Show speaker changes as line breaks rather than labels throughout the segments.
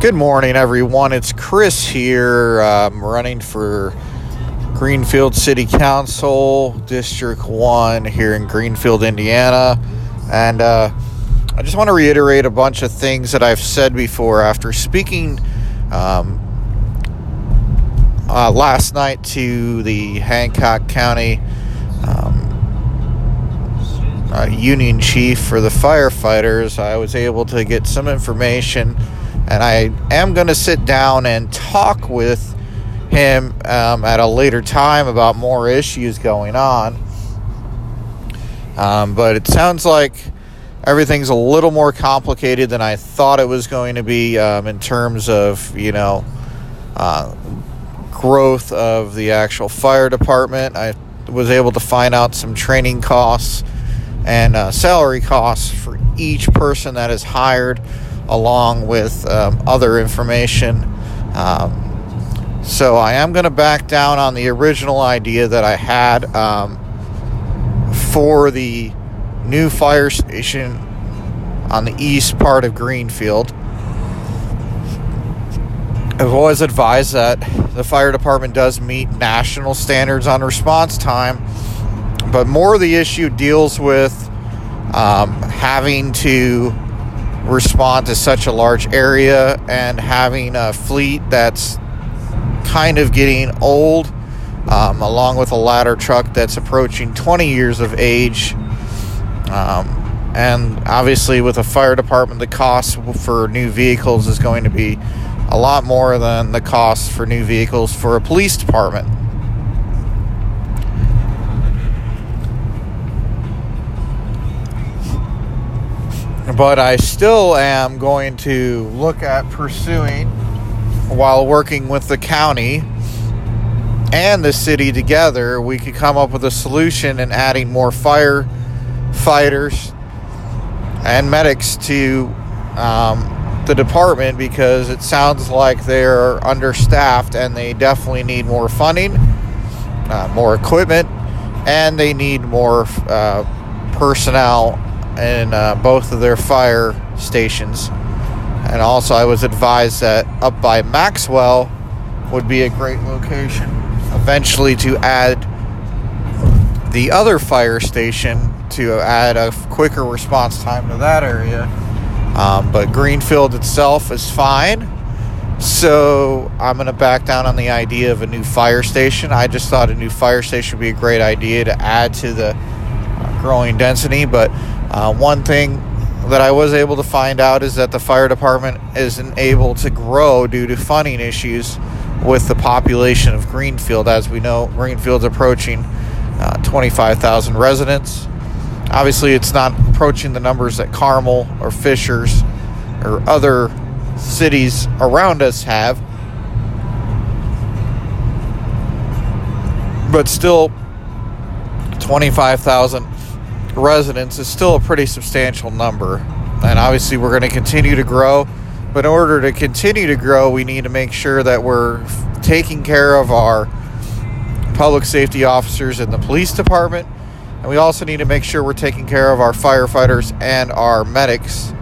Good morning, everyone. It's Chris here. I'm running for Greenfield City Council, District 1 here in Greenfield, Indiana. And uh, I just want to reiterate a bunch of things that I've said before after speaking um, uh, last night to the Hancock County um, uh, Union Chief for the firefighters. I was able to get some information and I am going to sit down and talk with him um, at a later time about more issues going on. Um, but it sounds like everything's a little more complicated than I thought it was going to be um, in terms of, you know, uh, growth of the actual fire department. I was able to find out some training costs and uh, salary costs for each person that is hired along with um, other information. Um, so I am going to back down on the original idea that I had um, for the new fire station on the east part of Greenfield. I've always advised that the fire department does meet national standards on response time, but more of the issue deals with um, having to respond to such a large area and having a fleet that's kind of getting old, um, along with a ladder truck that's approaching 20 years of age. Um, and obviously, with a fire department, the cost for new vehicles is going to be a lot more than the cost for new vehicles for a police department. But I still am going to look at pursuing while working with the county and the city together. We could come up with a solution in adding more firefighters and medics to um, the department because it sounds like they're understaffed and they definitely need more funding, uh, more equipment, and they need more uh, personnel in uh, both of their fire stations. And also, I was advised that up by Maxwell would be a great location eventually to add the other fire station to add a quicker response time to that area. Um, but Greenfield itself is fine. So I'm going to back down on the idea of a new fire station. I just thought a new fire station would be a great idea to add to the uh, growing density. But uh, one thing that I was able to find out is that the fire department isn't able to grow due to funding issues with the population of Greenfield. As we know, Greenfield's approaching uh, 25,000 residents. Obviously, it's not approaching the numbers that Carmel or Fishers or other cities around us have. But still, 25,000 residents is still a pretty substantial number. And obviously, we're going to continue to grow. But in order to continue to grow, we need to make sure that we're taking care of our public safety officers in the police department. And we also need to make sure we're taking care of our firefighters and our medics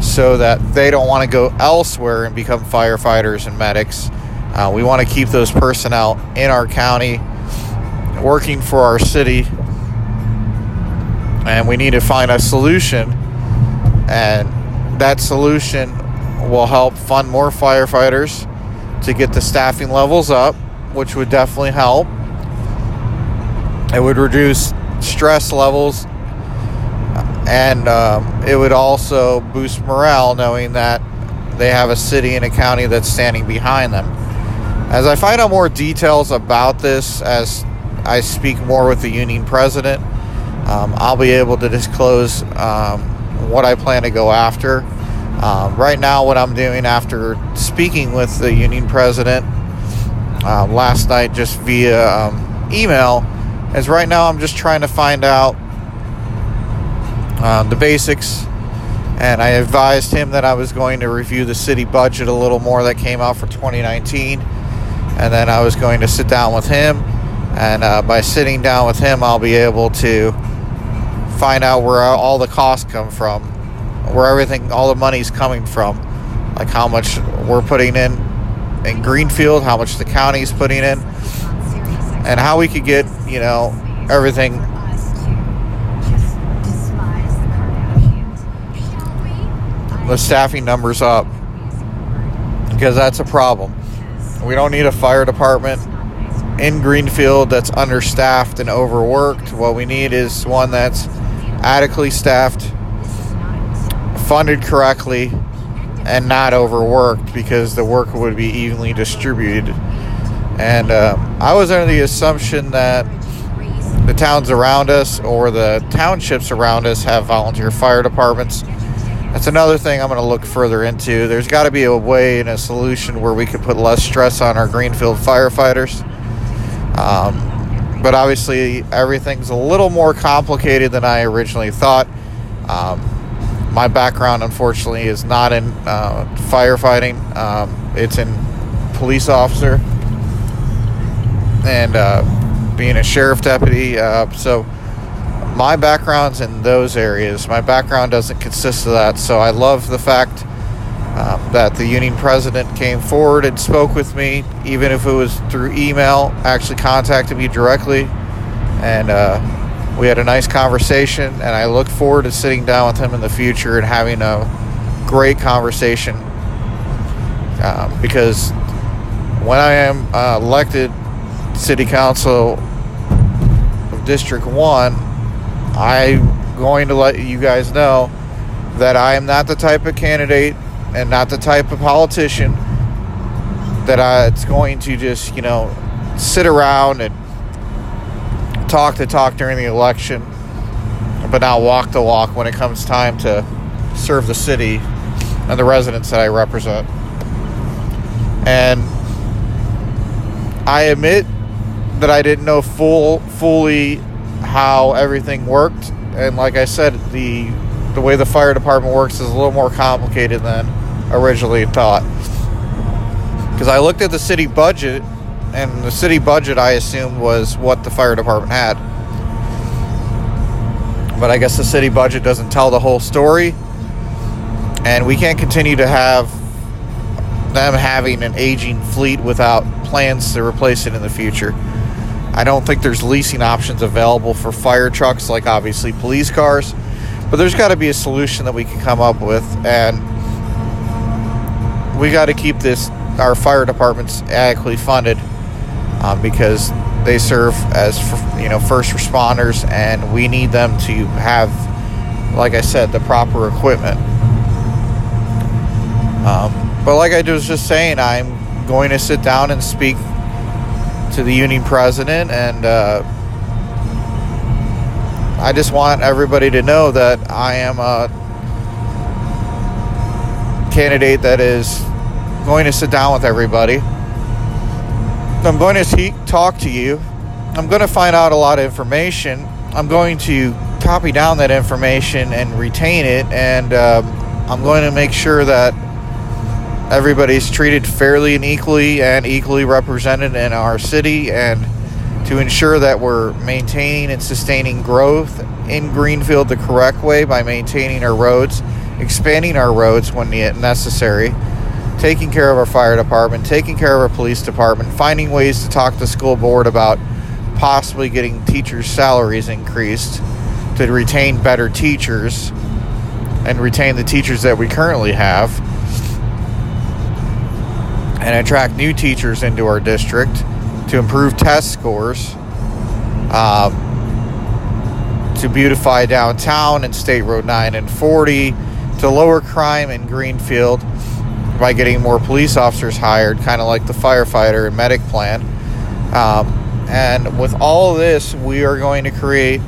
so that they don't want to go elsewhere and become firefighters and medics. Uh, we want to keep those personnel in our county working for our city and we need to find a solution. And that solution will help fund more firefighters to get the staffing levels up which would definitely help. It would reduce stress levels and um, it would also boost morale knowing that they have a city and a county that's standing behind them. As i find out more details about this as i speak more with the union president um, I'll be able to disclose um, what I plan to go after. Um, right now, what I'm doing after speaking with the union president um, last night just via um, email is right now I'm just trying to find out uh, the basics. And I advised him that I was going to review the city budget a little more that came out for 2019. And then I was going to sit down with him. And uh, by sitting down with him, I'll be able to find out where all the costs come from, where everything, all the money's coming from like how much we're putting in in Greenfield, how much the county's putting in, and how we could get, you know, everything the staffing numbers up because that's a problem. We don't need a fire department in Greenfield that's understaffed and overworked. What we need is one that's adequately staffed, funded correctly, and not overworked because the work would be evenly distributed. And uh, I was under the assumption that the towns around us or the townships around us have volunteer fire departments. That's another thing I'm going to look further into. There's got to be a way and a solution where we could put less stress on our Greenfield firefighters. Um, but obviously, everything's a little more complicated than I originally thought. Um, my background, unfortunately, is not in uh, firefighting. Um, it's in police officer and uh, being a sheriff deputy. Uh, so my background's in those areas. My background doesn't consist of that. So I love the fact um, that the union president came forward and spoke with me, even if it was through email, actually contacted me directly. And uh, we had a nice conversation, and I look forward to sitting down with him in the future and having a great conversation. Uh, because when I am uh, elected city council of District 1, I'm going to let you guys know that I am not the type of candidate and not the type of politician that I, it's going to just, you know, sit around and talk the talk during the election, but not walk the walk when it comes time to serve the city and the residents that I represent. And I admit that I didn't know full fully how everything worked, and like I said, the the way the fire department works is a little more complicated than originally thought. Because I looked at the city budget and the city budget I assumed was what the fire department had. But I guess the city budget doesn't tell the whole story, and we can't continue to have them having an aging fleet without plans to replace it in the future. I don't think there's leasing options available for fire trucks like obviously police cars, but there's got to be a solution that we can come up with and we got to keep this our fire departments adequately funded um, because they serve as you know first responders, and we need them to have, like I said, the proper equipment. Um, but like I was just saying, I'm going to sit down and speak to the union president, and uh, I just want everybody to know that I am a candidate that is going to sit down with everybody I'm going to talk to you. I'm going to find out a lot of information. I'm going to copy down that information and retain it, and um, I'm going to make sure that everybody's treated fairly and equally and equally represented in our city, and to ensure that we're maintaining and sustaining growth in Greenfield the correct way by maintaining our roads, expanding our roads when necessary taking care of our fire department, taking care of our police department, finding ways to talk to the school board about possibly getting teachers' salaries increased to retain better teachers and retain the teachers that we currently have and attract new teachers into our district to improve test scores, um, to beautify downtown and State Road 9 and 40, to lower crime in Greenfield by getting more police officers hired, kind of like the firefighter and medic plan. Um, and with all this, we are going to create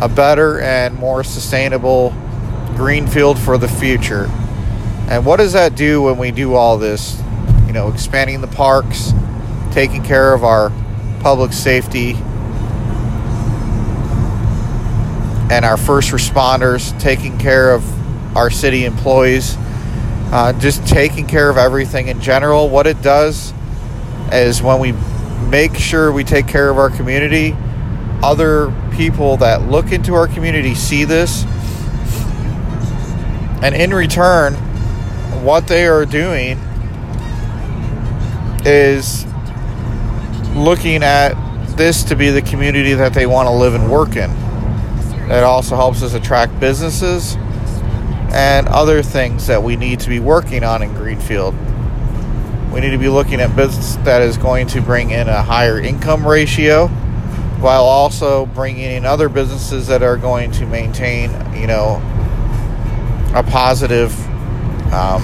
a better and more sustainable Greenfield for the future. And what does that do when we do all this? You know, expanding the parks, taking care of our public safety and our first responders, taking care of our city employees uh, just taking care of everything in general. What it does is when we make sure we take care of our community, other people that look into our community see this, and in return, what they are doing is looking at this to be the community that they want to live and work in. It also helps us attract businesses and other things that we need to be working on in Greenfield. We need to be looking at business that is going to bring in a higher income ratio while also bringing in other businesses that are going to maintain, you know, a positive um,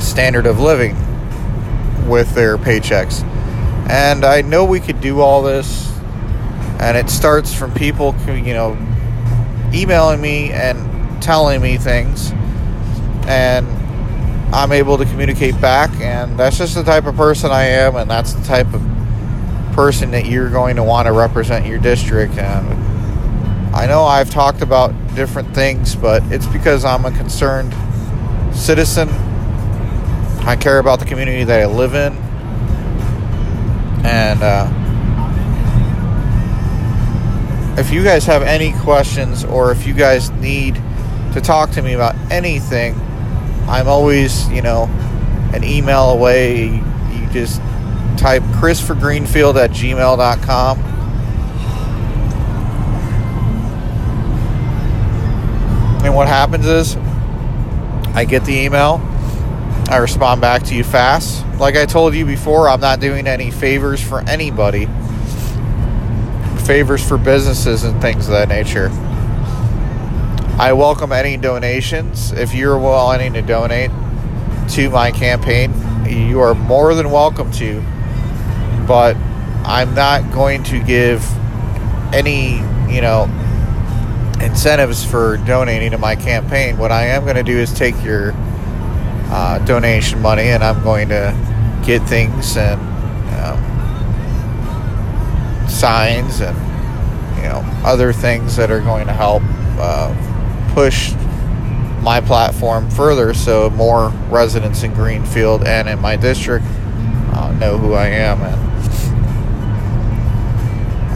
standard of living with their paychecks. And I know we could do all this, and it starts from people, you know, emailing me and telling me things, and I'm able to communicate back, and that's just the type of person I am, and that's the type of person that you're going to want to represent your district. And I know I've talked about different things, but it's because I'm a concerned citizen. I care about the community that I live in. And uh, if you guys have any questions or if you guys need to talk to me about anything, I'm always, you know, an email away. You just type chrisforgreenfield at gmail.com. And what happens is I get the email, I respond back to you fast. Like I told you before, I'm not doing any favors for anybody, favors for businesses and things of that nature. I welcome any donations. If you're wanting to donate to my campaign, you are more than welcome to. But I'm not going to give any, you know, incentives for donating to my campaign. What I am going to do is take your uh, donation money and I'm going to get things and um, signs and you know other things that are going to help uh, push my platform further so more residents in Greenfield and in my district uh, know who I am and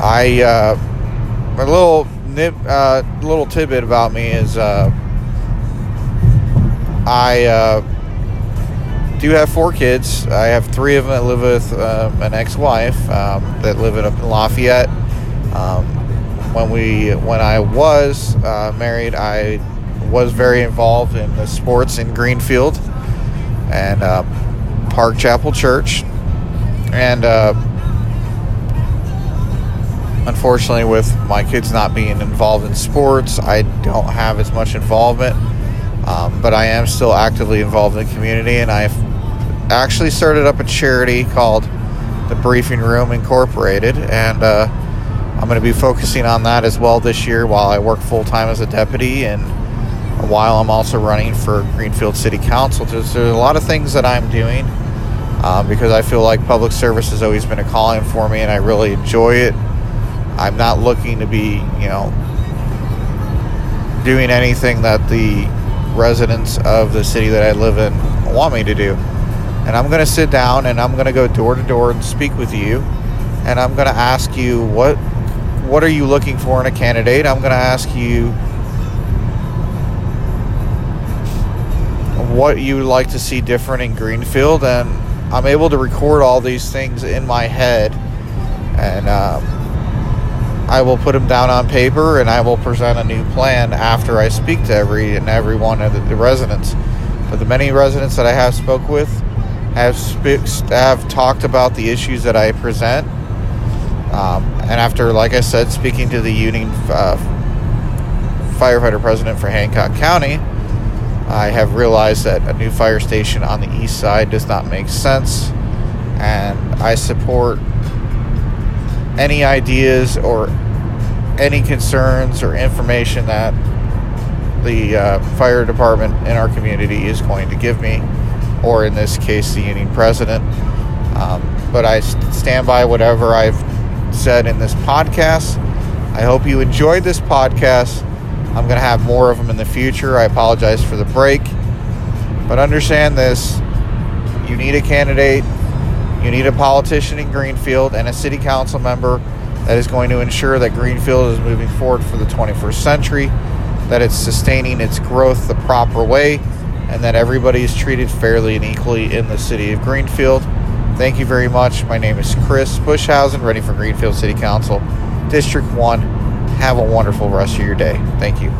I uh, a little nib, uh, little tidbit about me is uh, I uh, do have four kids. I have three of them that live with uh, an ex-wife um, that live in Lafayette. Um, when we when I was uh, married, I was very involved in the sports in Greenfield and uh, Park Chapel Church, and uh, unfortunately, with my kids not being involved in sports, I don't have as much involvement. Um, but I am still actively involved in the community, and I've actually started up a charity called the Briefing Room Incorporated, and uh, I'm going to be focusing on that as well this year while I work full time as a deputy, and while I'm also running for Greenfield City Council. There's, there's a lot of things that I'm doing uh, because I feel like public service has always been a calling for me, and I really enjoy it. I'm not looking to be, you know, doing anything that the residents of the city that I live in want me to do. And I'm going to sit down and I'm going to go door to door and speak with you. And I'm going to ask you what what are you looking for in a candidate? I'm going to ask you what you would like to see different in Greenfield and I'm able to record all these things in my head and um, I will put them down on paper and I will present a new plan after I speak to every and every one of the, the residents. But the many residents that I have spoke with have sp- have talked about the issues that I present. Um, and after, like I said, speaking to the union uh, firefighter president for Hancock County, I have realized that a new fire station on the east side does not make sense, and I support any ideas or any concerns or information that the uh, fire department in our community is going to give me, or in this case, the union president. Um, but I stand by whatever I've said in this podcast. I hope you enjoyed this podcast. I'm going to have more of them in the future. I apologize for the break. But understand this you need a candidate you need a politician in Greenfield and a city council member that is going to ensure that Greenfield is moving forward for the 21st century, that it's sustaining its growth the proper way, and that everybody is treated fairly and equally in the city of Greenfield. Thank you very much. My name is Chris Bushhausen, running for Greenfield City Council, District 1. Have a wonderful rest of your day. Thank you.